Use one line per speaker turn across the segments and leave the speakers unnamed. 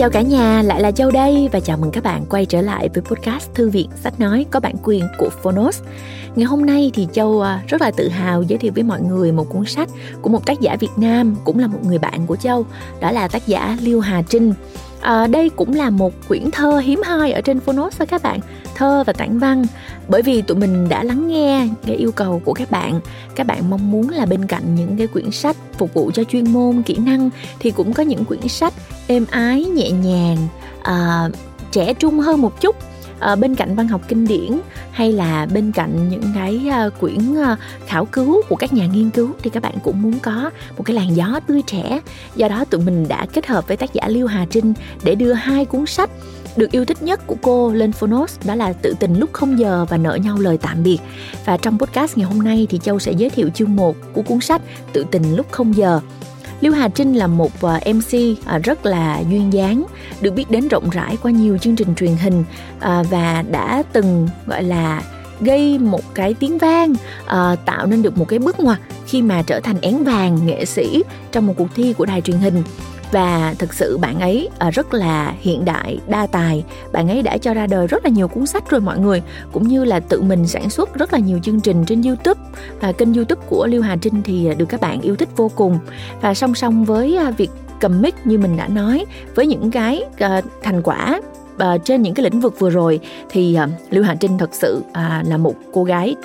chào cả nhà, lại là Châu đây và chào mừng các bạn quay trở lại với podcast Thư viện Sách Nói có bản quyền của Phonos. Ngày hôm nay thì Châu à, rất là tự hào giới thiệu với mọi người một cuốn sách của một tác giả Việt Nam, cũng là một người bạn của Châu, đó là tác giả Liêu Hà Trinh. À, đây cũng là một quyển thơ hiếm hoi ở trên Phonos đó các bạn thơ và tản văn bởi vì tụi mình đã lắng nghe cái yêu cầu của các bạn các bạn mong muốn là bên cạnh những cái quyển sách phục vụ cho chuyên môn kỹ năng thì cũng có những quyển sách êm ái nhẹ nhàng à, trẻ trung hơn một chút à, bên cạnh văn học kinh điển hay là bên cạnh những cái uh, quyển uh, khảo cứu của các nhà nghiên cứu thì các bạn cũng muốn có một cái làn gió tươi trẻ. Do đó tụi mình đã kết hợp với tác giả Lưu hà trinh để đưa hai cuốn sách được yêu thích nhất của cô lên Phonos đó là tự tình lúc không giờ và nợ nhau lời tạm biệt. Và trong podcast ngày hôm nay thì Châu sẽ giới thiệu chương 1 của cuốn sách tự tình lúc không giờ. Lưu Hà Trinh là một à, MC à, rất là duyên dáng, được biết đến rộng rãi qua nhiều chương trình truyền hình à, và đã từng gọi là gây một cái tiếng vang tạo nên được một cái bước ngoặt khi mà trở thành én vàng nghệ sĩ trong một cuộc thi của đài truyền hình và thực sự bạn ấy à, rất là hiện đại đa tài. Bạn ấy đã cho ra đời rất là nhiều cuốn sách rồi mọi người cũng như là tự mình sản xuất rất là nhiều chương trình trên youtube. Và kênh youtube của liêu hà trinh thì à, được các bạn yêu thích vô cùng. Và song song với à, việc cầm mic như mình đã nói với những cái uh, thành quả uh, trên những cái lĩnh vực vừa rồi thì uh, lưu hà trinh thật sự uh, là một cô gái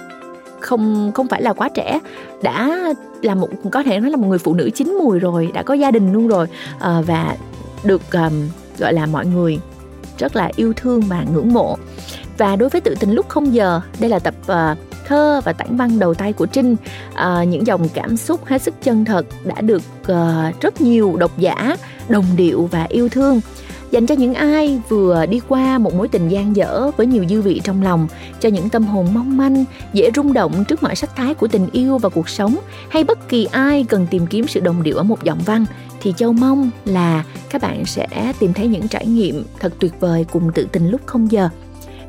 không không phải là quá trẻ đã là một có thể nói là một người phụ nữ chín mùi rồi đã có gia đình luôn rồi à, và được um, gọi là mọi người rất là yêu thương và ngưỡng mộ. Và đối với tự tình lúc không giờ đây là tập uh, thơ và tản văn đầu tay của trinh. Uh, những dòng cảm xúc hết sức chân thật đã được uh, rất nhiều độc giả đồng điệu và yêu thương dành cho những ai vừa đi qua một mối tình gian dở với nhiều dư vị trong lòng cho những tâm hồn mong manh dễ rung động trước mọi sắc thái của tình yêu và cuộc sống hay bất kỳ ai cần tìm kiếm sự đồng điệu ở một giọng văn thì châu mong là các bạn sẽ tìm thấy những trải nghiệm thật tuyệt vời cùng tự tình lúc không giờ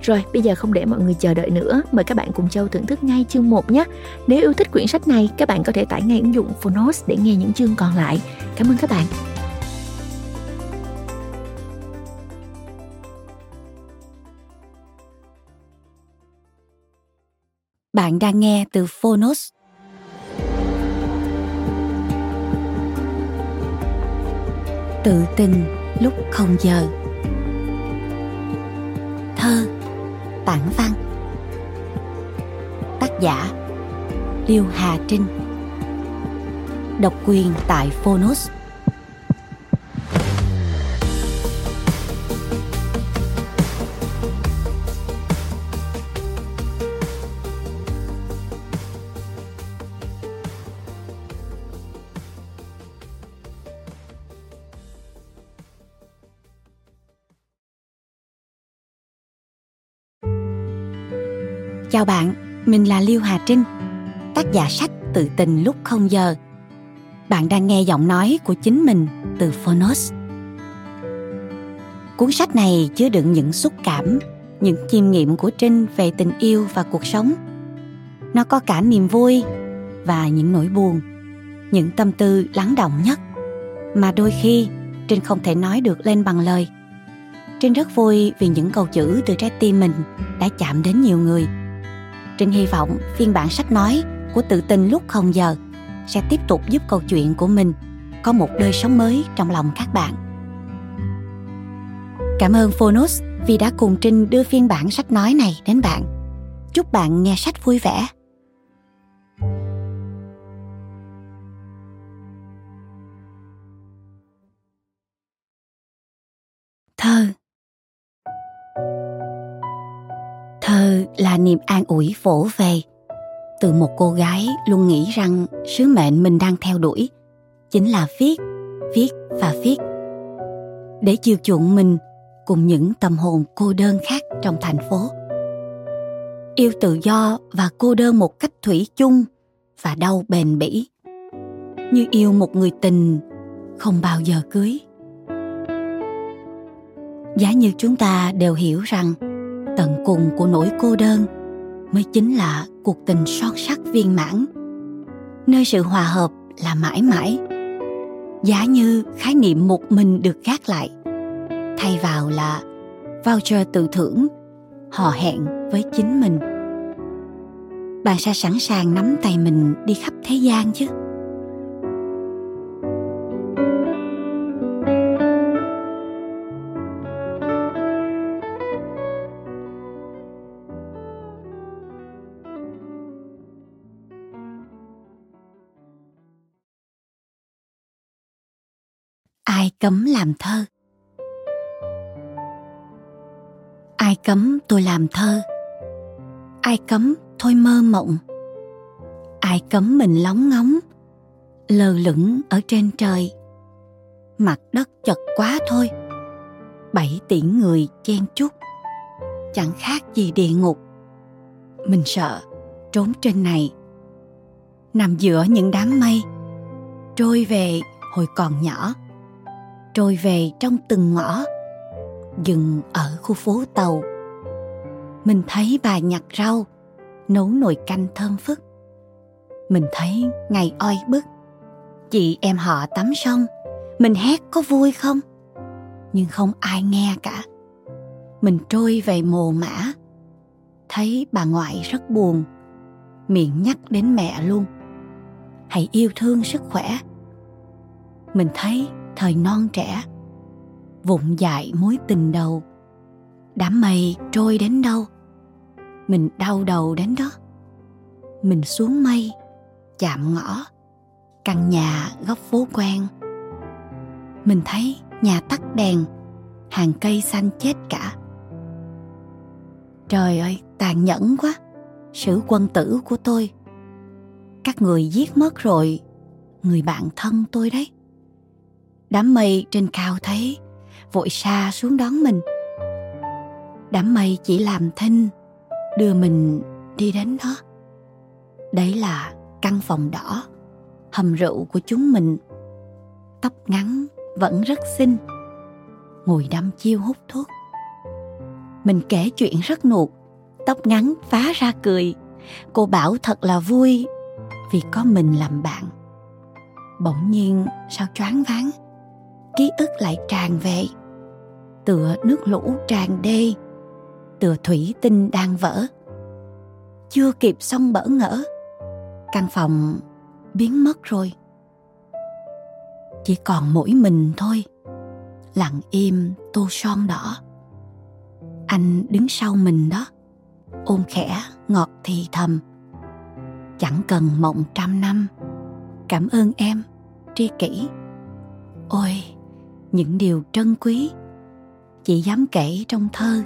rồi, bây giờ không để mọi người chờ đợi nữa, mời các bạn cùng Châu thưởng thức ngay chương 1 nhé. Nếu yêu thích quyển sách này, các bạn có thể tải ngay ứng dụng Phonos để nghe những chương còn lại. Cảm ơn các bạn.
Bạn đang nghe từ Phonos. Tự tình lúc không giờ. Thơ, tản văn. Tác giả Liêu Hà Trinh. Độc quyền tại Phonos. Chào bạn, mình là Liêu Hà Trinh, tác giả sách Tự tình lúc không giờ. Bạn đang nghe giọng nói của chính mình từ Phonos. Cuốn sách này chứa đựng những xúc cảm, những chiêm nghiệm của Trinh về tình yêu và cuộc sống. Nó có cả niềm vui và những nỗi buồn, những tâm tư lắng động nhất mà đôi khi Trinh không thể nói được lên bằng lời. Trinh rất vui vì những câu chữ từ trái tim mình đã chạm đến nhiều người Trinh hy vọng phiên bản sách nói của tự tin lúc không giờ sẽ tiếp tục giúp câu chuyện của mình có một đời sống mới trong lòng các bạn. Cảm ơn Phonos vì đã cùng Trinh đưa phiên bản sách nói này đến bạn. Chúc bạn nghe sách vui vẻ. Niềm an ủi phổ về từ một cô gái luôn nghĩ rằng sứ mệnh mình đang theo đuổi chính là viết, viết và viết để chiều chuộng mình cùng những tâm hồn cô đơn khác trong thành phố. Yêu tự do và cô đơn một cách thủy chung và đau bền bỉ như yêu một người tình không bao giờ cưới. Giá như chúng ta đều hiểu rằng tận cùng của nỗi cô đơn mới chính là cuộc tình son sắc viên mãn. Nơi sự hòa hợp là mãi mãi. Giá như khái niệm một mình được gác lại, thay vào là voucher tự thưởng, hò hẹn với chính mình. Bạn sẽ sẵn sàng nắm tay mình đi khắp thế gian chứ? Cấm làm thơ. Ai cấm tôi làm thơ? Ai cấm thôi mơ mộng? Ai cấm mình lóng ngóng, lơ lửng ở trên trời? Mặt đất chật quá thôi. Bảy tỷ người chen chúc. Chẳng khác gì địa ngục. Mình sợ trốn trên này. Nằm giữa những đám mây, trôi về hồi còn nhỏ trôi về trong từng ngõ, dừng ở khu phố tàu. Mình thấy bà nhặt rau, nấu nồi canh thơm phức. Mình thấy ngày oi bức. Chị em họ tắm xong, mình hét có vui không? Nhưng không ai nghe cả. Mình trôi về mồ mã thấy bà ngoại rất buồn, miệng nhắc đến mẹ luôn. Hãy yêu thương sức khỏe. Mình thấy thời non trẻ. Vụng dại mối tình đầu. Đám mây trôi đến đâu? Mình đau đầu đến đó. Mình xuống mây, chạm ngõ, căn nhà góc phố quen. Mình thấy nhà tắt đèn, hàng cây xanh chết cả. Trời ơi, tàn nhẫn quá sử quân tử của tôi. Các người giết mất rồi, người bạn thân tôi đấy đám mây trên cao thấy, vội xa xuống đón mình. Đám mây chỉ làm thinh đưa mình đi đến đó. Đấy là căn phòng đỏ, hầm rượu của chúng mình. Tóc ngắn vẫn rất xinh ngồi đăm chiêu hút thuốc. Mình kể chuyện rất nuột, tóc ngắn phá ra cười. Cô bảo thật là vui vì có mình làm bạn. Bỗng nhiên sao choáng váng? Ký ức lại tràn về. Tựa nước lũ tràn đê, tựa thủy tinh đang vỡ. Chưa kịp xong bỡ ngỡ, căn phòng biến mất rồi. Chỉ còn mỗi mình thôi, lặng im tô son đỏ. Anh đứng sau mình đó ôm khẽ, ngọt thì thầm. Chẳng cần mộng trăm năm, cảm ơn em, tri kỷ. Ôi những điều trân quý. Chỉ dám kể trong thơ.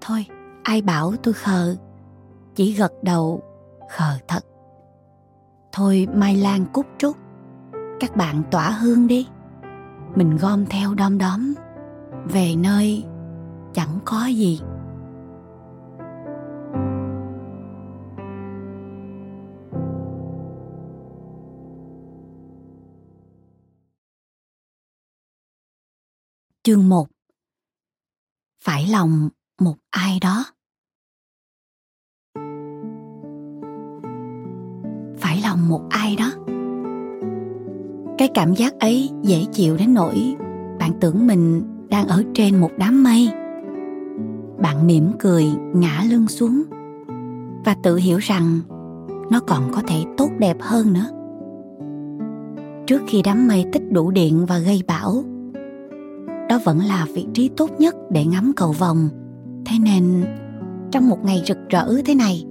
Thôi, ai bảo tôi khờ? Chỉ gật đầu, khờ thật. Thôi, mai lan cúc trúc các bạn tỏa hương đi. Mình gom theo đom đóm. Về nơi chẳng có gì. Chương 1 Phải lòng một ai đó. Phải lòng một ai đó. Cái cảm giác ấy dễ chịu đến nỗi Bạn tưởng mình đang ở trên một đám mây. Bạn mỉm cười ngã lưng xuống Và tự hiểu rằng nó còn có thể tốt đẹp hơn nữa. Trước khi đám mây tích đủ điện và gây bão đó vẫn là vị trí tốt nhất để ngắm cầu vồng. Thế nên trong một ngày rực rỡ thế này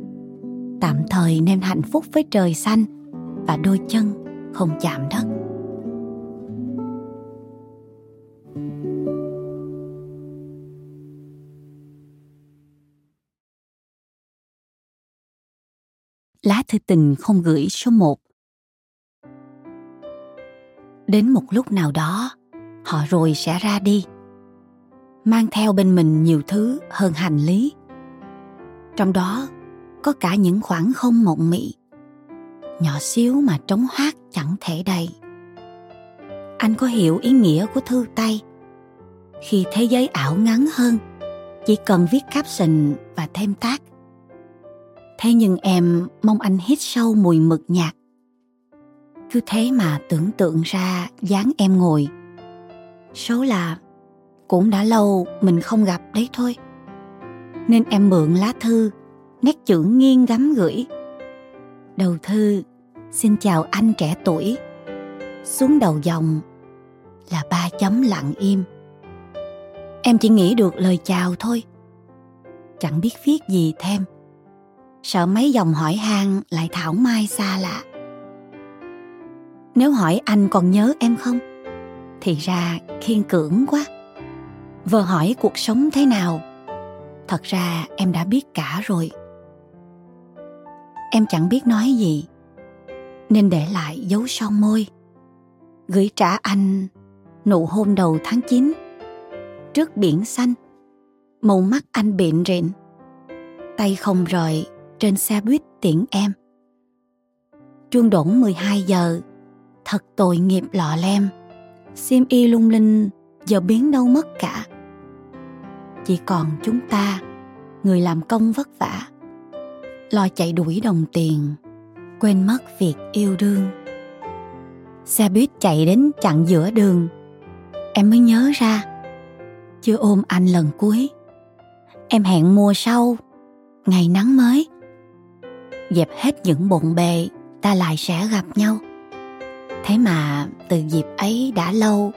tạm thời nên hạnh phúc với trời xanh và đôi chân không chạm đất. Lá thư tình không gửi số 1 Đến một lúc nào đó, họ rồi sẽ ra đi. Mang theo bên mình nhiều thứ hơn hành lý. Trong đó, có cả những khoảng không mộng mị, nhỏ xíu mà trống hoác chẳng thể đầy. Anh có hiểu ý nghĩa của thư tay? Khi thế giới ảo ngắn hơn, chỉ cần viết caption và thêm tác. Thế nhưng em mong anh hít sâu mùi mực nhạt. Cứ thế mà tưởng tượng ra dáng em ngồi số là cũng đã lâu mình không gặp đấy thôi. Nên em mượn lá thư, nét chữ nghiêng gắm gửi. Đầu thư, xin chào anh trẻ tuổi. Xuống đầu dòng là ba chấm lặng im. Em chỉ nghĩ được lời chào thôi. Chẳng biết viết gì thêm. Sợ mấy dòng hỏi han lại thảo mai xa lạ. Nếu hỏi anh còn nhớ em không? Thì ra khiên cưỡng quá. Vợ hỏi cuộc sống thế nào? Thật ra em đã biết cả rồi. Em chẳng biết nói gì, nên để lại dấu son môi. Gửi trả anh nụ hôn đầu tháng 9 trước biển xanh. Màu mắt anh bịn rịn tay không rời trên xe buýt tiễn em. Chuông đổn 12 giờ, thật tội nghiệp lọ lem xiêm y lung linh, giờ biến đâu mất cả. Chỉ còn chúng ta, người làm công vất vả. Lo chạy đuổi đồng tiền, quên mất việc yêu đương. Xe buýt chạy đến chặn giữa đường. Em mới nhớ ra, chưa ôm anh lần cuối. Em hẹn mùa sau, ngày nắng mới. Dẹp hết những bộn bề, ta lại sẽ gặp nhau thế mà từ dịp ấy đã lâu,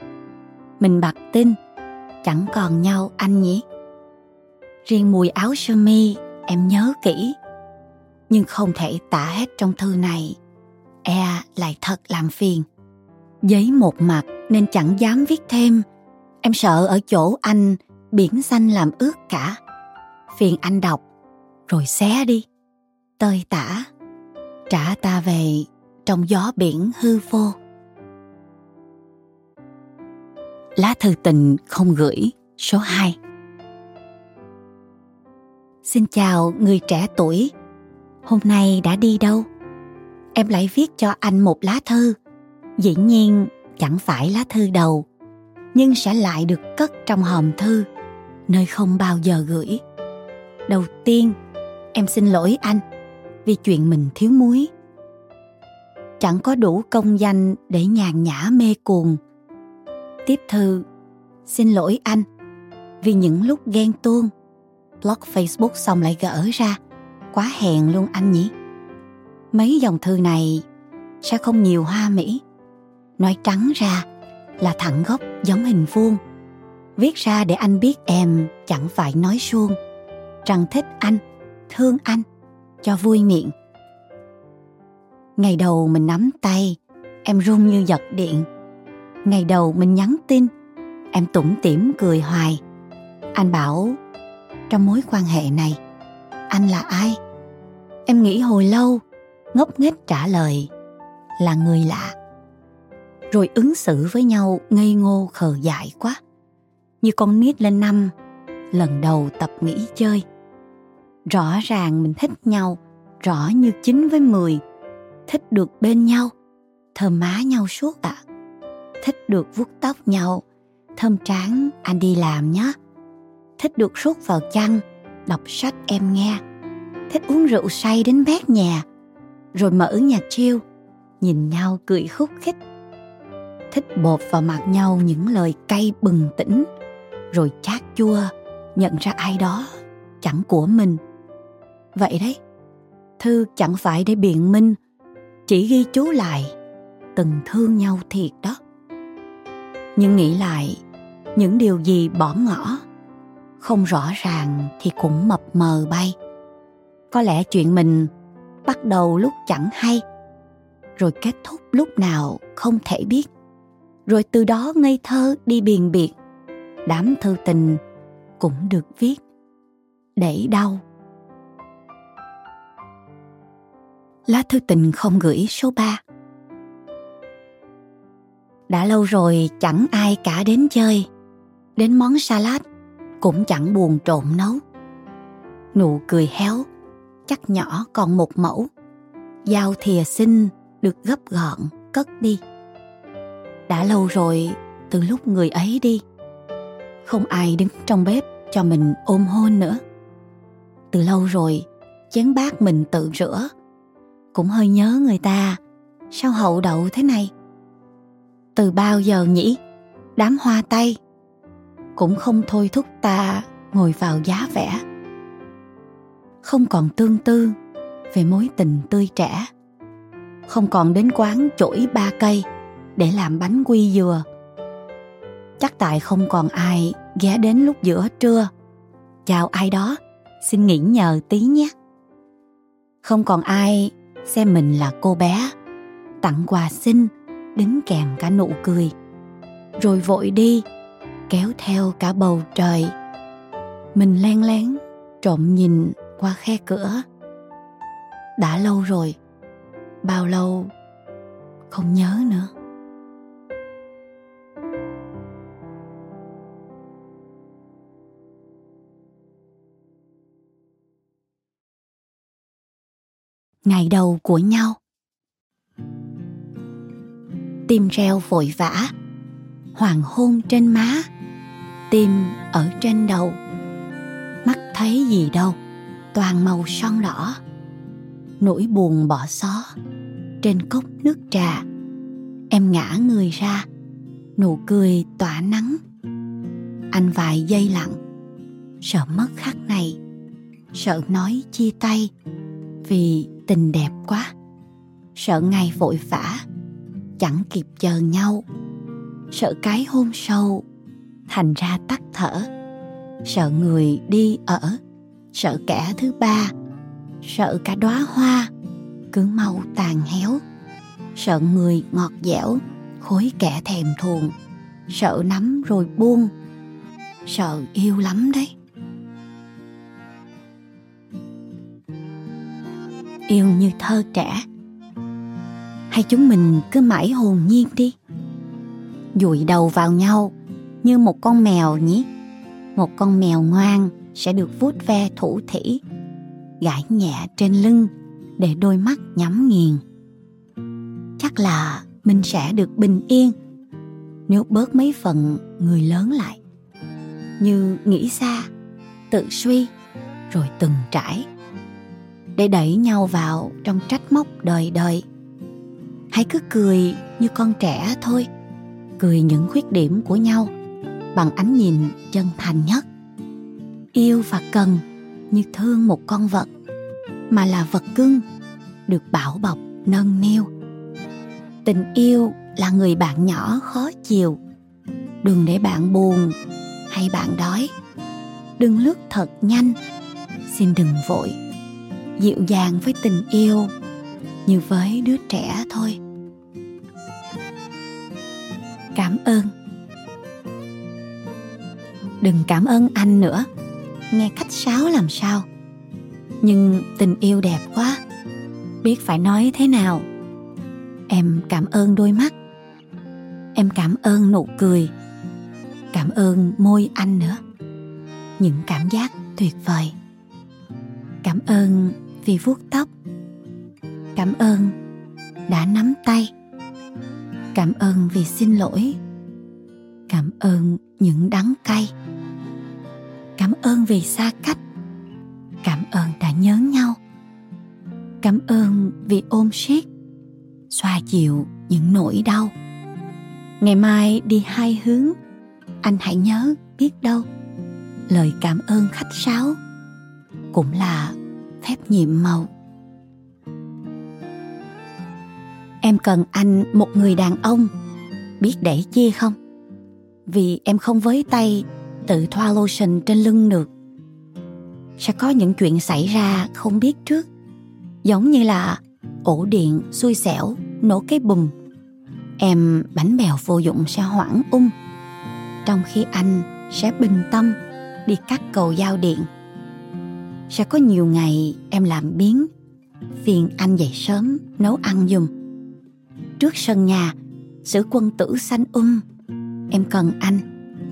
mình bặt tin chẳng còn nhau anh nhỉ. Riêng mùi áo sơ mi em nhớ kỹ, nhưng không thể tả hết trong thư này. E lại thật làm phiền. Giấy một mặt nên chẳng dám viết thêm. Em sợ ở chỗ anh biển xanh làm ướt cả. Phiền anh đọc, rồi xé đi. Tơi tả, trả ta về trong gió biển hư vô. Lá thư tình không gửi số 2 Xin chào người trẻ tuổi, Hôm nay đã đi đâu? Em lại viết cho anh một lá thư. Dĩ nhiên chẳng phải lá thư đầu, Nhưng sẽ lại được cất trong hòm thư, Nơi không bao giờ gửi. Đầu tiên, em xin lỗi anh, Vì chuyện mình thiếu muối. Chẳng có đủ công danh để nhàn nhã mê cuồng. Tiếp thư, Xin lỗi anh, Vì những lúc ghen tuông Block Facebook xong lại gỡ ra, Quá hèn luôn anh nhỉ. Mấy dòng thư này Sẽ không nhiều hoa mỹ. Nói trắng ra Là thẳng gốc giống hình vuông. Viết ra để anh biết em Chẳng phải nói suông. Rằng thích anh, Thương anh, Cho vui miệng. Ngày đầu mình nắm tay, Em run như giật điện. Ngày đầu mình nhắn tin, Em tủm tỉm cười hoài. Anh bảo, Trong mối quan hệ này, Anh là ai? Em nghĩ hồi lâu, Ngốc nghếch trả lời, Là người lạ. Rồi ứng xử với nhau ngây ngô khờ dại quá. Như con nít lên năm, Lần đầu tập nghỉ chơi. Rõ ràng mình thích nhau, Rõ như chín với mười. Thích được bên nhau, Thơm má nhau suốt ạ. À thích được vuốt tóc nhau, thơm trán anh đi làm nhé. Thích được rút vào chăn, đọc sách em nghe. Thích uống rượu say đến bét nhà, rồi mở nhạc chiêu nhìn nhau cười khúc khích. Thích bột vào mặt nhau những lời cay bừng tỉnh, rồi chát chua, nhận ra ai đó, chẳng của mình. Vậy đấy, thư chẳng phải để biện minh chỉ ghi chú lại, từng thương nhau thiệt đó. Nhưng nghĩ lại, những điều gì bỏ ngỏ, không rõ ràng thì cũng mập mờ bay. Có lẽ chuyện mình bắt đầu lúc chẳng hay, rồi kết thúc lúc nào không thể biết. Rồi từ đó ngây thơ đi biền biệt, đám thư tình cũng được viết để đau. Lá thư tình không gửi số 3 đã lâu rồi chẳng ai cả đến chơi. Đến món salad cũng chẳng buồn trộn nấu. Nụ cười héo, chắc nhỏ còn một mẫu. Dao thìa xinh được gấp gọn, cất đi. Đã lâu rồi, từ lúc người ấy đi, không ai đứng trong bếp cho mình ôm hôn nữa. Từ lâu rồi, chén bát mình tự rửa cũng hơi nhớ người ta. Sao hậu đậu thế này? Từ bao giờ nhỉ? Đám hoa tây cũng không thôi thúc ta ngồi vào giá vẽ. Không còn tương tư về mối tình tươi trẻ. Không còn đến quán chổi ba cây để làm bánh quy dừa. Chắc tại không còn ai ghé đến lúc giữa trưa. Chào ai đó, xin nghỉ nhờ tí nhé. Không còn ai xem mình là cô bé. Tặng quà xinh đính kèm cả nụ cười. Rồi vội đi, kéo theo cả bầu trời. Mình len lén, trộm nhìn qua khe cửa. Đã lâu rồi, bao lâu không nhớ nữa. Ngày đầu của nhau. Tim reo vội vã, hoàng hôn trên má, tim ở trên đầu. Mắt thấy gì đâu, toàn màu son đỏ. Nỗi buồn bỏ xó trên cốc nước trà. Em ngã người ra, nụ cười tỏa nắng. Anh vài giây lặng, sợ mất khắc này, sợ nói chia tay vì tình đẹp quá. Sợ ngày vội vã, chẳng kịp chờ nhau. Sợ cái hôn sâu, thành ra tắt thở. Sợ người đi ở, sợ kẻ thứ ba. Sợ cả đóa hoa, cứ mau tàn héo. Sợ người ngọt dẻo, khối kẻ thèm thuồng. Sợ nắm rồi buông. Sợ yêu lắm đấy. Yêu như thơ trẻ. Hay chúng mình cứ mãi hồn nhiên đi. Dụi đầu vào nhau như một con mèo nhé một con mèo ngoan sẽ được vuốt ve thủ thỉ, gãi nhẹ trên lưng để đôi mắt nhắm nghiền. Chắc là mình sẽ được bình yên nếu bớt mấy phần người lớn lại. Như nghĩ xa, tự suy, rồi từng trải để đẩy nhau vào trong trách móc đời đời. Hãy cứ cười như con trẻ thôi, cười những khuyết điểm của nhau bằng ánh nhìn chân thành nhất. Yêu và cần như thương một con vật mà là vật cưng được bảo bọc, nâng niu. Tình yêu là người bạn nhỏ khó chiều đừng để bạn buồn hay bạn đói. Đừng lướt thật nhanh. Xin đừng vội dịu dàng với tình yêu như với đứa trẻ thôi. Cảm ơn. Đừng cảm ơn anh nữa. Nghe khách sáo làm sao. Nhưng tình yêu đẹp quá. Biết phải nói thế nào. Em cảm ơn đôi mắt. Em cảm ơn nụ cười. Cảm ơn môi anh nữa. Những cảm giác tuyệt vời. Cảm ơn vì vuốt tóc. Cảm ơn đã nắm tay. Cảm ơn vì xin lỗi. Cảm ơn những đắng cay. Cảm ơn vì xa cách. Cảm ơn đã nhớ nhau. Cảm ơn vì ôm siết, xoa dịu những nỗi đau. Ngày mai đi hai hướng. Anh hãy nhớ biết đâu. Lời cảm ơn khách sáo cũng là phép nhiệm màu. Em cần anh một người đàn ông, biết để chia không? Vì em không với tay tự thoa lotion trên lưng được. Sẽ có những chuyện xảy ra không biết trước, giống như là ổ điện xui xẻo, nổ cái bùm. Em bánh bèo vô dụng sẽ hoảng ung, trong khi anh sẽ bình tâm đi cắt cầu giao điện sẽ có nhiều ngày em làm biến phiền anh dậy sớm, nấu ăn dùng. trước sân nhà sử quân tử xanh um. Em cần anh,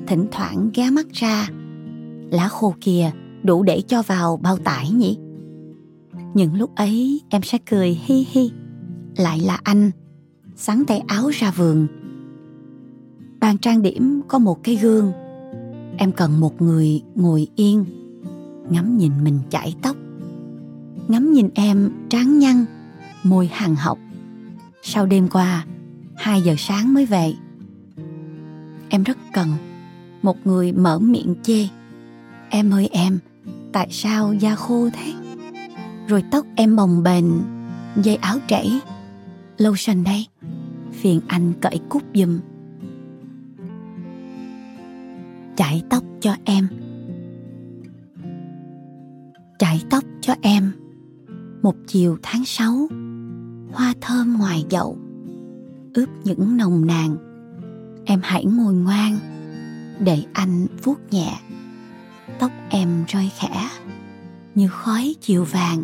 thỉnh thoảng ghé mắt ra. Lá khô kìa, đủ để cho vào bao tải nhỉ? Những lúc ấy, em sẽ cười hi hi. Lại là anh sắn tay áo ra vườn. Bàn trang điểm có một cái gương. Em cần một người ngồi yên ngắm nhìn mình chải tóc. Ngắm nhìn em tráng nhăn, môi hàng học sau đêm qua 2 giờ sáng mới về. Em rất cần một người mở miệng chê, em ơi em, tại sao da khô thế? Rồi tóc em bồng bềnh, dây áo trễ. Lotion đây, phiền anh cởi cúc giùm. Chải tóc cho em chải tóc cho em. Một chiều tháng sáu, hoa thơm ngoài dậu, ướp những nồng nàn. Em hãy ngồi ngoan, để anh vuốt nhẹ. Tóc em rơi khẽ, như khói chiều vàng.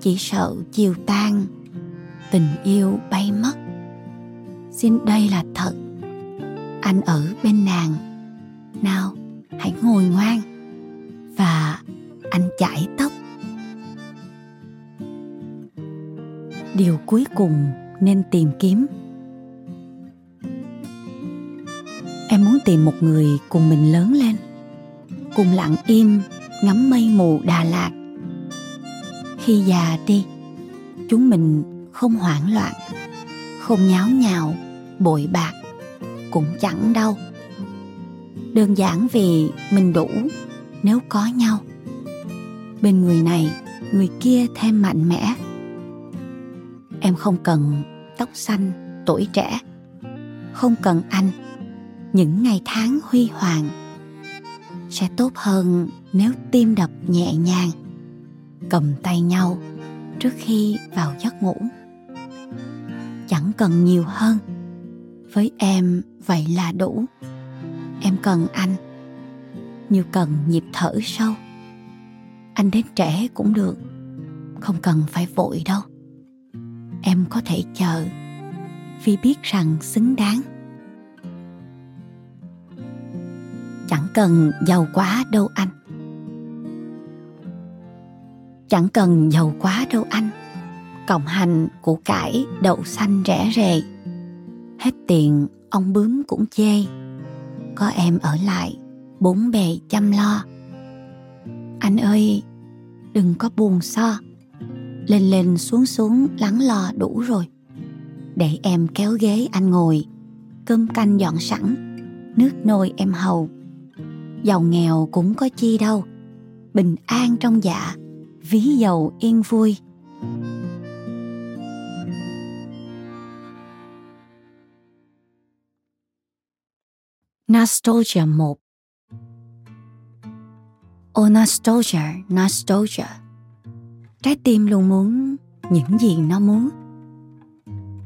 Chỉ sợ chiều tan, tình yêu bay mất. Xin đây là thật, anh ở bên nàng. Nào, hãy ngồi ngoan và anh chải tóc. Điều cuối cùng nên tìm kiếm. Em muốn tìm một người cùng mình lớn lên, cùng lặng im, ngắm mây mù đà lạt. Khi già đi, chúng mình không hoảng loạn, không nháo nhào, bội bạc, cũng chẳng đâu đơn giản vì mình đủ, nếu có nhau bên người này, người kia thêm mạnh mẽ. Em không cần tóc xanh, tuổi trẻ. Không cần anh. Những ngày tháng huy hoàng sẽ tốt hơn nếu tim đập nhẹ nhàng, cầm tay nhau trước khi vào giấc ngủ. Chẳng cần nhiều hơn. Với em, vậy là đủ. Em cần anh. Như cần nhịp thở sâu anh đến trễ cũng được. Không cần phải vội đâu. Em có thể chờ, vì biết rằng xứng đáng. Chẳng cần giàu quá đâu anh. Chẳng cần giàu quá đâu anh. Cộng hành củ cải đậu xanh rẻ rề. Hết tiền, ông bướm cũng chê. Có em ở lại, bốn bề chăm lo anh ơi, đừng có buồn so. Lên lên xuống xuống lắng lo đủ rồi. Để em kéo ghế anh ngồi. Cơm canh dọn sẵn, nước nôi em hầu. Giàu nghèo cũng có chi đâu. Bình an trong dạ ví giàu yên vui. Nostalgia 1 Oh nostalgia, nostalgia. Trái tim luôn muốn những gì nó muốn.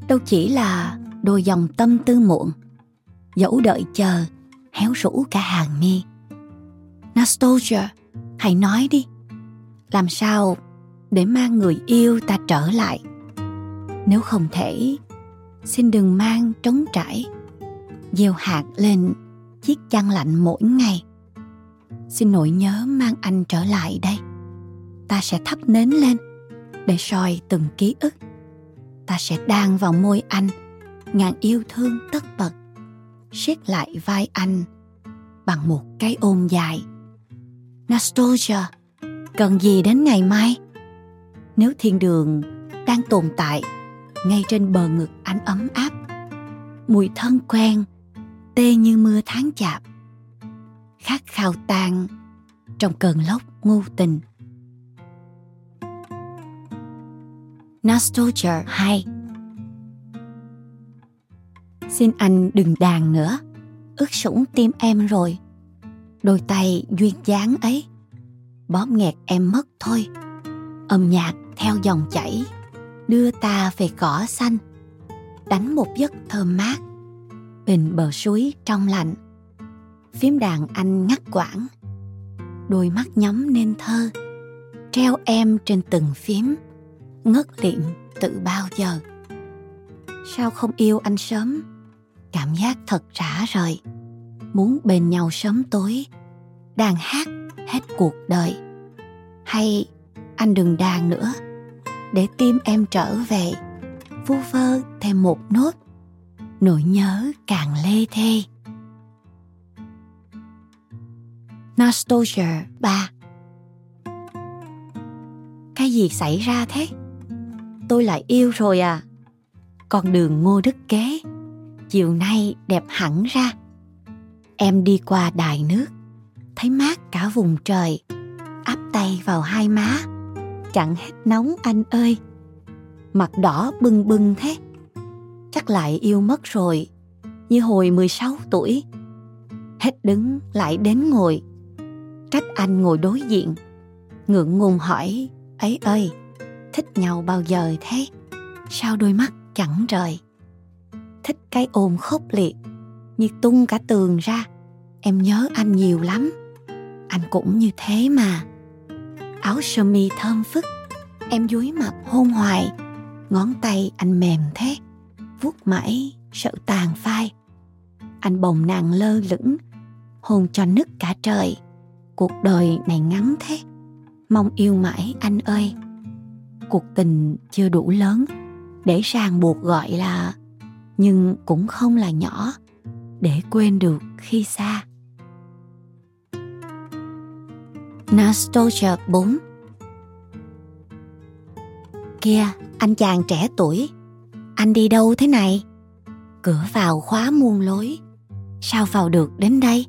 Đâu chỉ là đôi dòng tâm tư muộn Dẫu đợi chờ, héo rũ cả hàng mi. Nostalgia, hãy nói đi. Làm sao để mang người yêu ta trở lại? Nếu không thể, xin đừng mang trống trải. Gieo hạt lên chiếc chăn lạnh mỗi ngày xin nỗi nhớ mang anh trở lại đây. Ta sẽ thắp nến lên để soi từng ký ức. Ta sẽ đan vào môi anh, ngàn yêu thương tất bật, siết lại vai anh bằng một cái ôm dài. Nostalgia, cần gì đến ngày mai? Nếu thiên đường đang tồn tại ngay trên bờ ngực anh ấm áp, mùi thân quen, tê như mưa tháng chạp khát khao tan trong cơn lốc ngu tình. Nostalgia 2 Xin anh đừng đàn nữa, Ướt sũng tim em rồi. Đôi tay duyên dáng ấy, Bóp nghẹt em mất thôi. Âm nhạc theo dòng chảy, Đưa ta về cỏ xanh, Đánh một giấc thơm mát bên bờ suối trong lạnh phím đàn anh ngắt quãng. Đôi mắt nhắm nên thơ, treo em trên từng phím, ngất liệm tự bao giờ. Sao không yêu anh sớm? Cảm giác thật rã rời. Muốn bên nhau sớm tối, đàn hát hết cuộc đời. Hay anh đừng đàn nữa, để tim em trở về, vu vơ thêm một nốt. Nỗi nhớ càng lê thê. Nostalgia 3 Cái gì xảy ra thế? Tôi lại yêu rồi à? Con đường ngô đức kế Chiều nay đẹp hẳn ra Em đi qua đài nước, thấy mát cả vùng trời, áp tay vào hai má, chẳng hết nóng anh ơi. Mặt đỏ bưng bưng thế, chắc lại yêu mất rồi, như hồi 16 tuổi. Hết đứng lại đến ngồi, trách anh ngồi đối diện, ngượng ngùng hỏi, ấy ơi, thích nhau bao giờ thế? Sao đôi mắt chẳng rời? Thích cái ôm khốc liệt, như tung cả tường ra. Em nhớ anh nhiều lắm. Anh cũng như thế mà. Áo sơ mi thơm phức em dúi mặt hôn hoài. Ngón tay anh mềm thế vuốt mãi sợ tàn phai. Anh bồng nàng lơ lửng hôn cho nứt cả trời cuộc đời này ngắn thế. Mong yêu mãi anh ơi. Cuộc tình chưa đủ lớn. Để ràng buộc gọi là nhưng cũng không là nhỏ. Để quên được khi xa. Nostalgia 4 Kia, anh chàng trẻ tuổi, anh đi đâu thế này? Cửa vào khóa muôn lối, sao vào được đến đây?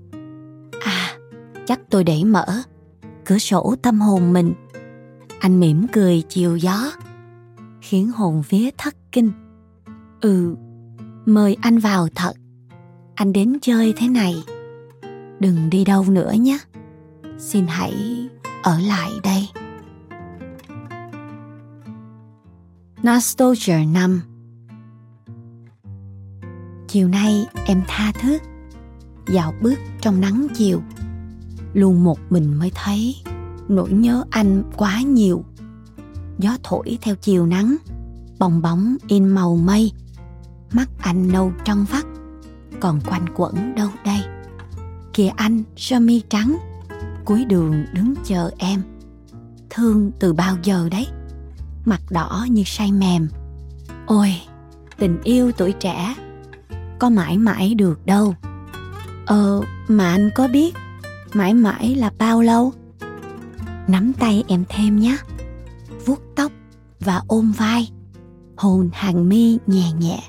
Chắc tôi để mở, cửa sổ tâm hồn mình. Anh mỉm cười chiều gió, khiến hồn vía thất kinh. Ừ, mời anh vào thật. Anh đến chơi thế này. Đừng đi đâu nữa nhé. Xin hãy ở lại đây. Nostalgia 5 Chiều nay em tha thứ. Dạo bước trong nắng chiều. Luôn một mình mới thấy. Nỗi nhớ anh quá nhiều. Gió thổi theo chiều nắng, Bong bóng in màu mây. Mắt anh nâu trong vắt, còn quanh quẩn đâu đây? Kìa anh, sơ mi trắng, cuối đường đứng chờ em. Thương từ bao giờ đấy? Mặt đỏ như say mềm. Ôi, tình yêu tuổi trẻ, có mãi mãi được đâu. Ờ mà anh có biết mãi mãi là bao lâu? Nắm tay em thêm nhé. Vuốt tóc và ôm vai. Hồn hàng mi nhẹ nhẹ.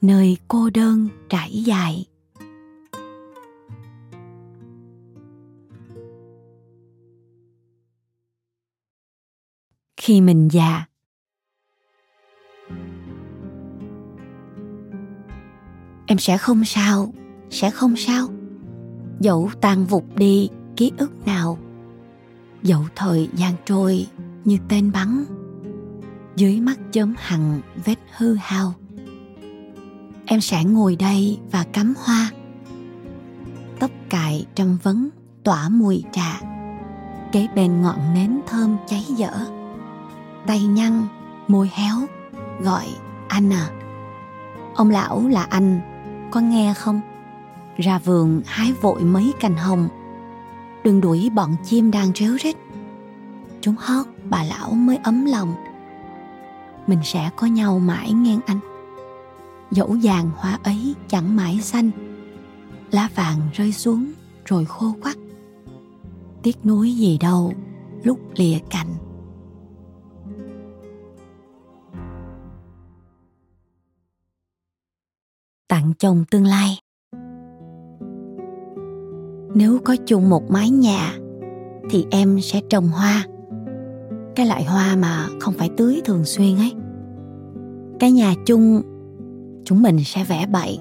Nơi cô đơn trải dài. Khi mình già, em sẽ không sao, sẽ không sao dẫu tan vụt đi, ký ức nào? Dẫu thời gian trôi như tên bắn, dưới mắt chớm hằn vết hư hao. Em sẽ ngồi đây và cắm hoa. Tóc cài trăm vấn, tỏa mùi trà. Kế bên ngọn nến thơm cháy dở. Tay nhăn, môi héo, gọi anh à ông lão là anh, có nghe không? Ra vườn hái vội mấy cành hồng. Đừng đuổi bọn chim đang réo rít. Chúng hót, bà lão mới ấm lòng. Mình sẽ có nhau mãi ngang anh. Dẫu vàng hoa ấy chẳng mãi xanh. Lá vàng rơi xuống rồi khô quắt. Tiếc nuối gì đâu, lúc lìa cành. Tặng chồng tương lai nếu có chung một mái nhà, thì em sẽ trồng hoa. Cái loại hoa mà không phải tưới thường xuyên ấy. Cái nhà chung, chúng mình sẽ vẽ bậy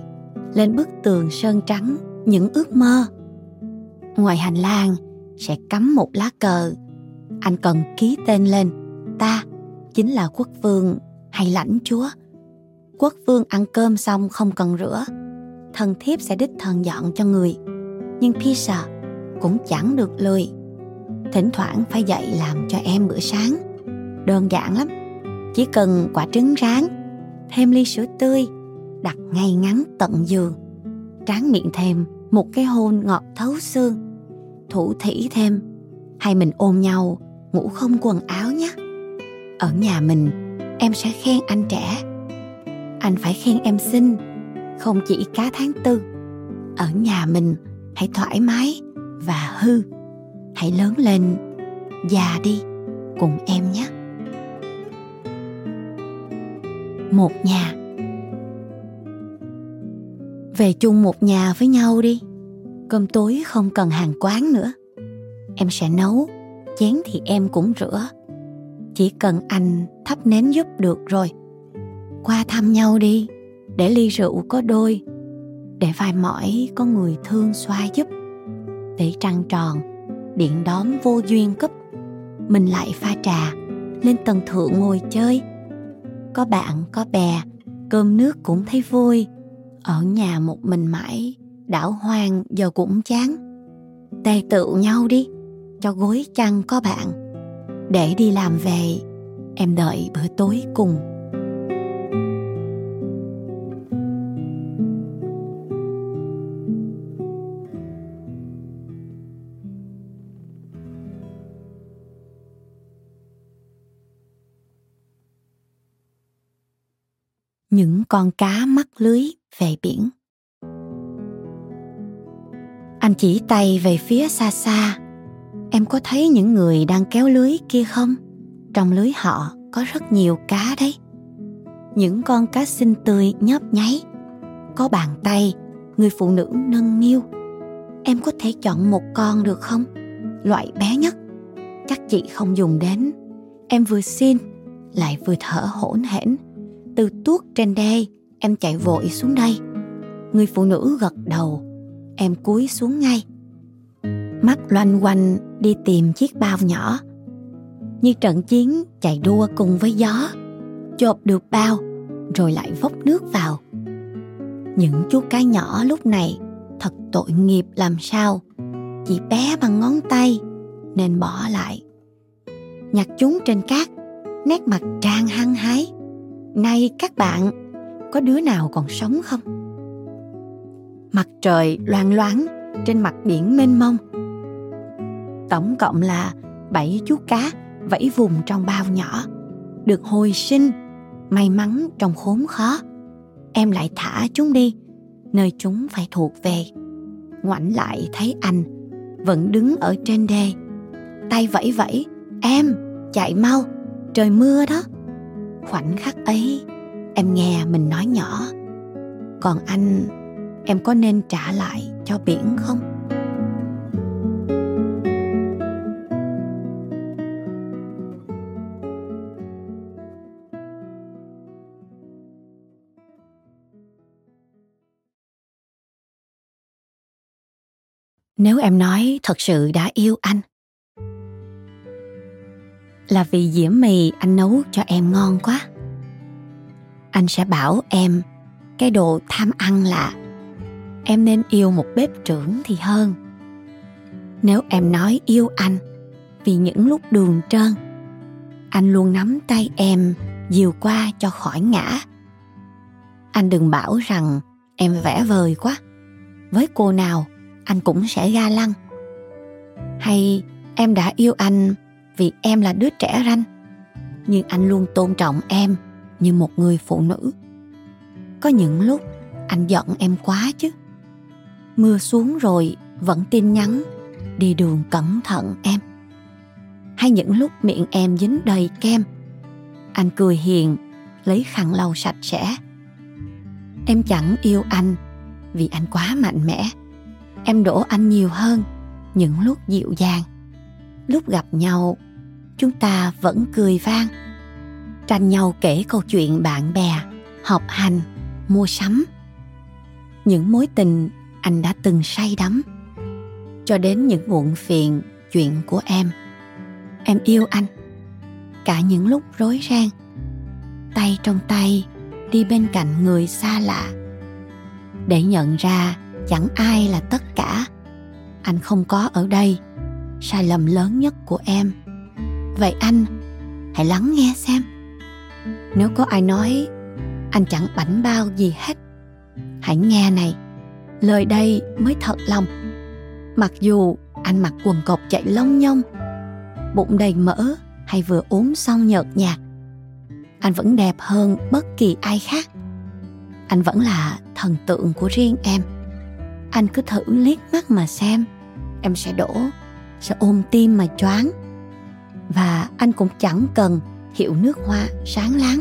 lên bức tường sơn trắng, những ước mơ. Ngoài hành lang sẽ cắm một lá cờ. Anh cần ký tên lên, ta chính là quốc vương hay lãnh chúa. Quốc vương ăn cơm xong không cần rửa thần thiếp sẽ đích thần dọn cho người nhưng pisa cũng chẳng được lười. Thỉnh thoảng phải dậy làm cho em bữa sáng. Đơn giản lắm, chỉ cần quả trứng rán, thêm ly sữa tươi, đặt ngay ngắn tận giường. Tráng miệng thêm một cái hôn ngọt thấu xương. Thủ thỉ thêm, hay mình ôm nhau, ngủ không quần áo nhé. Ở nhà mình, em sẽ khen anh trẻ. Anh phải khen em xinh, không chỉ cá tháng tư. Ở nhà mình hãy thoải mái và hư. Hãy lớn lên, già đi, cùng em nhé. Một nhà. Về chung một nhà với nhau đi. Cơm tối không cần hàng quán nữa. Em sẽ nấu, chén thì em cũng rửa. Chỉ cần anh thắp nến giúp được rồi. Qua thăm nhau đi, để ly rượu có đôi để vai mỏi có người thương xoa giúp. Để trăng tròn, điện đóm vô duyên cúp. Mình lại pha trà, lên tầng thượng ngồi chơi. Có bạn, có bè, cơm nước cũng thấy vui. Ở nhà một mình mãi, đảo hoang giờ cũng chán. Tề tựu nhau đi, cho gối chăn có bạn. Để đi làm về, em đợi bữa tối cùng. Con cá mắc lưới về biển. Anh chỉ tay về phía xa xa. Em có thấy những người đang kéo lưới kia không? Trong lưới họ có rất nhiều cá đấy. Những con cá xinh tươi nhấp nháy. Có bàn tay, người phụ nữ nâng niu. Em có thể chọn một con được không? Loại bé nhất. Chắc chị không dùng đến. Em vừa xin, lại vừa thở hổn hển từ tuốt trên đê, em chạy vội xuống đây. Người phụ nữ gật đầu, em cúi xuống ngay. Mắt loanh quanh đi tìm chiếc bao nhỏ. Như trận chiến chạy đua cùng với gió, chộp được bao, rồi lại vốc nước vào. Những chú cá nhỏ lúc này thật tội nghiệp làm sao, chỉ bé bằng ngón tay nên bỏ lại. Nhặt chúng trên cát, nét mặt trang hăng hái nay các bạn, có đứa nào còn sống không? Mặt trời loang loáng trên mặt biển mênh mông. Tổng cộng là bảy chú cá vẫy vùng trong bao nhỏ, được hồi sinh, may mắn trong khốn khó. Em lại thả chúng đi, nơi chúng phải thuộc về. Ngoảnh lại thấy anh, vẫn đứng ở trên đê. Tay vẫy vẫy, em, chạy mau, trời mưa đó khoảnh khắc ấy, em nghe mình nói nhỏ. Còn anh, em có nên trả lại cho biển không? Nếu em nói thật sự đã yêu anh là vì dĩa mì anh nấu cho em ngon quá. Anh sẽ bảo em, cái đồ tham ăn là, em nên yêu một bếp trưởng thì hơn. Nếu em nói yêu anh, vì những lúc đường trơn, anh luôn nắm tay em, dìu qua cho khỏi ngã. Anh đừng bảo rằng em vẽ vời quá, với cô nào anh cũng sẽ ga lăng. Hay em đã yêu anh vì em là đứa trẻ ranh. Nhưng anh luôn tôn trọng em như một người phụ nữ. Có những lúc, anh giận em quá chứ. Mưa xuống rồi, vẫn tin nhắn, đi đường cẩn thận em. Hay những lúc miệng em dính đầy kem, anh cười hiền, lấy khăn lau sạch sẽ. Em chẳng yêu anh vì anh quá mạnh mẽ. Em đổ anh nhiều hơn những lúc dịu dàng. Lúc gặp nhau chúng ta vẫn cười vang. Tranh nhau kể câu chuyện bạn bè, học hành, mua sắm. Những mối tình anh đã từng say đắm. Cho đến những muộn phiền chuyện của em. Em yêu anh. Cả những lúc rối ren. Tay trong tay, đi bên cạnh người xa lạ. Để nhận ra chẳng ai là tất cả. Anh không có ở đây. Sai lầm lớn nhất của em vậy anh, hãy lắng nghe xem. Nếu có ai nói, anh chẳng bảnh bao gì hết. Hãy nghe này, lời đây mới thật lòng. Mặc dù anh mặc quần cộc chạy lông nhông, bụng đầy mỡ hay vừa ốm xong nhợt nhạt, anh vẫn đẹp hơn bất kỳ ai khác. Anh vẫn là thần tượng của riêng em. Anh cứ thử liếc mắt mà xem, em sẽ đổ, sẽ ôm tim mà choáng và anh cũng chẳng cần hiệu nước hoa sáng láng.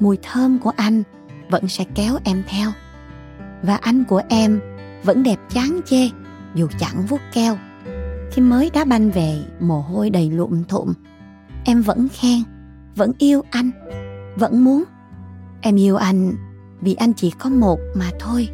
Mùi thơm của anh vẫn sẽ kéo em theo. Và anh của em vẫn đẹp chán chê, dù chẳng vuốt keo. Khi mới đá banh về, mồ hôi đầy lụm thụm. Em vẫn khen, vẫn yêu anh, vẫn muốn. Em yêu anh vì anh chỉ có một mà thôi.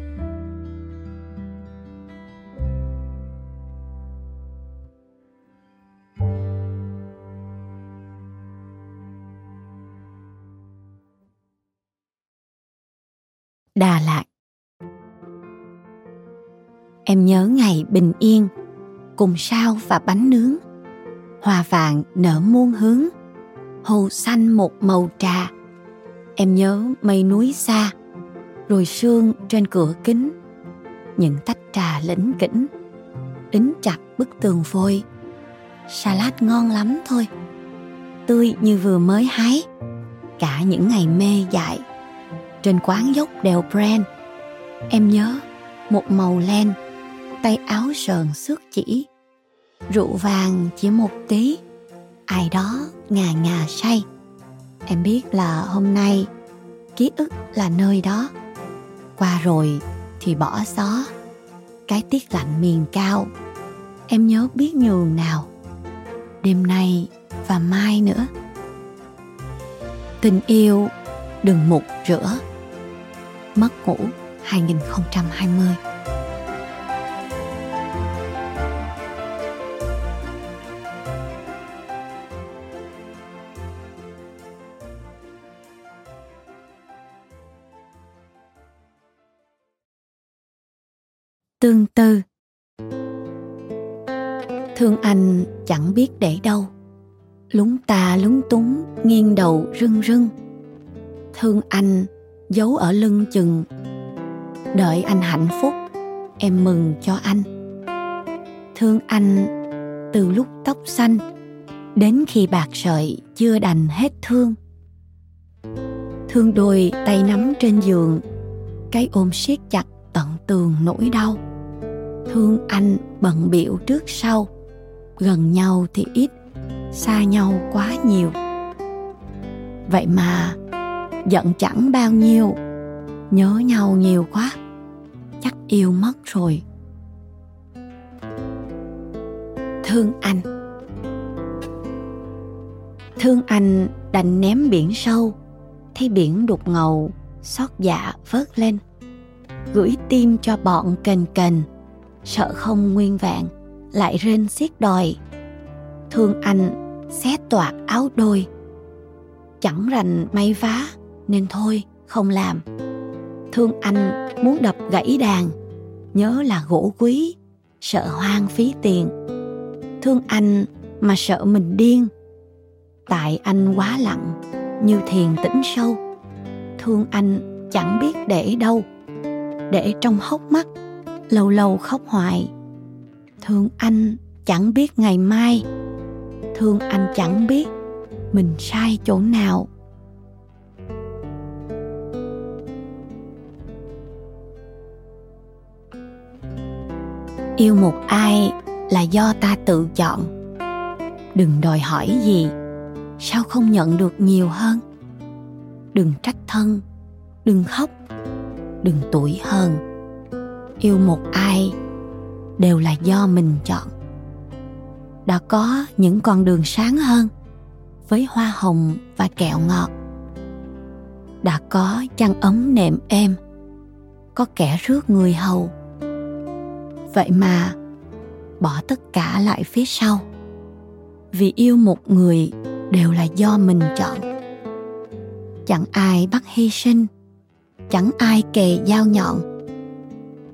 Em nhớ ngày bình yên Cùng sao và bánh nướng. Hoa vàng nở muôn hướng Hồ xanh một màu trà. Em nhớ mây núi xa Rồi sương trên cửa kính. Những tách trà lĩnh kỉnh Đính chặt bức tường vôi. Salad ngon lắm thôi Tươi như vừa mới hái. Cả những ngày mê dại trên quán dốc đèo Brand. Em nhớ một màu len, tay áo sờn xước chỉ, rượu vàng chỉ một tí, ai đó ngà ngà say. Em biết là hôm nay ký ức là nơi đó, qua rồi thì bỏ xó cái tiết lạnh miền cao. Em nhớ biết nhường nào, đêm nay và mai nữa. Tình yêu đừng mục rửa mất ngủ 2020 tương tư. Thương anh chẳng biết để đâu. Lúng ta lúng túng, nghiêng đầu rưng rưng. Thương anh giấu ở lưng chừng. Đợi anh hạnh phúc, em mừng cho anh. Thương anh từ lúc tóc xanh đến khi bạc sợi chưa đành hết thương. Thương đôi tay nắm trên giường, cái ôm siết chặt tường nỗi đau. Thương anh bận biệu trước sau. Gần nhau thì ít, xa nhau quá nhiều. Vậy mà giận chẳng bao nhiêu, nhớ nhau nhiều quá, chắc yêu mất rồi. Thương anh. Thương anh đành ném biển sâu, thấy biển đục ngầu, xót dạ vớt lên gửi tim cho bọn cần cần, sợ không nguyên vẹn lại rên xiết đòi. Thương anh xé toạc áo đôi. Chẳng rành may vá nên thôi không làm. Thương anh muốn đập gãy đàn nhớ là gỗ quý sợ hoang phí tiền. Thương anh mà sợ mình điên. Tại anh quá lặng như thiền tĩnh sâu. Thương anh chẳng biết để đâu để trong hốc mắt, lâu lâu khóc hoài. Thương anh chẳng biết ngày mai, thương anh chẳng biết mình sai chỗ nào. Yêu một ai là do ta tự chọn. Đừng đòi hỏi gì, sao không nhận được nhiều hơn? Đừng trách thân, đừng khóc đừng tuổi hơn. Yêu một ai đều là do mình chọn. Đã có những con đường sáng hơn với hoa hồng và kẹo ngọt. Đã có chăn ấm nệm êm, có kẻ rước người hầu. Vậy mà bỏ tất cả lại phía sau. Vì yêu một người đều là do mình chọn. Chẳng ai bắt hy sinh chẳng ai kề dao nhọn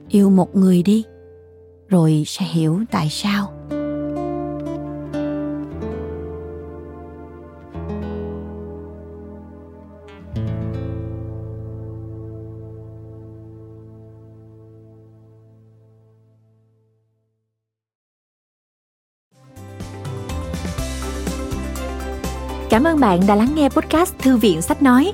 yêu một người đi, rồi sẽ hiểu tại sao
Cảm ơn bạn đã lắng nghe podcast Thư viện Sách Nói.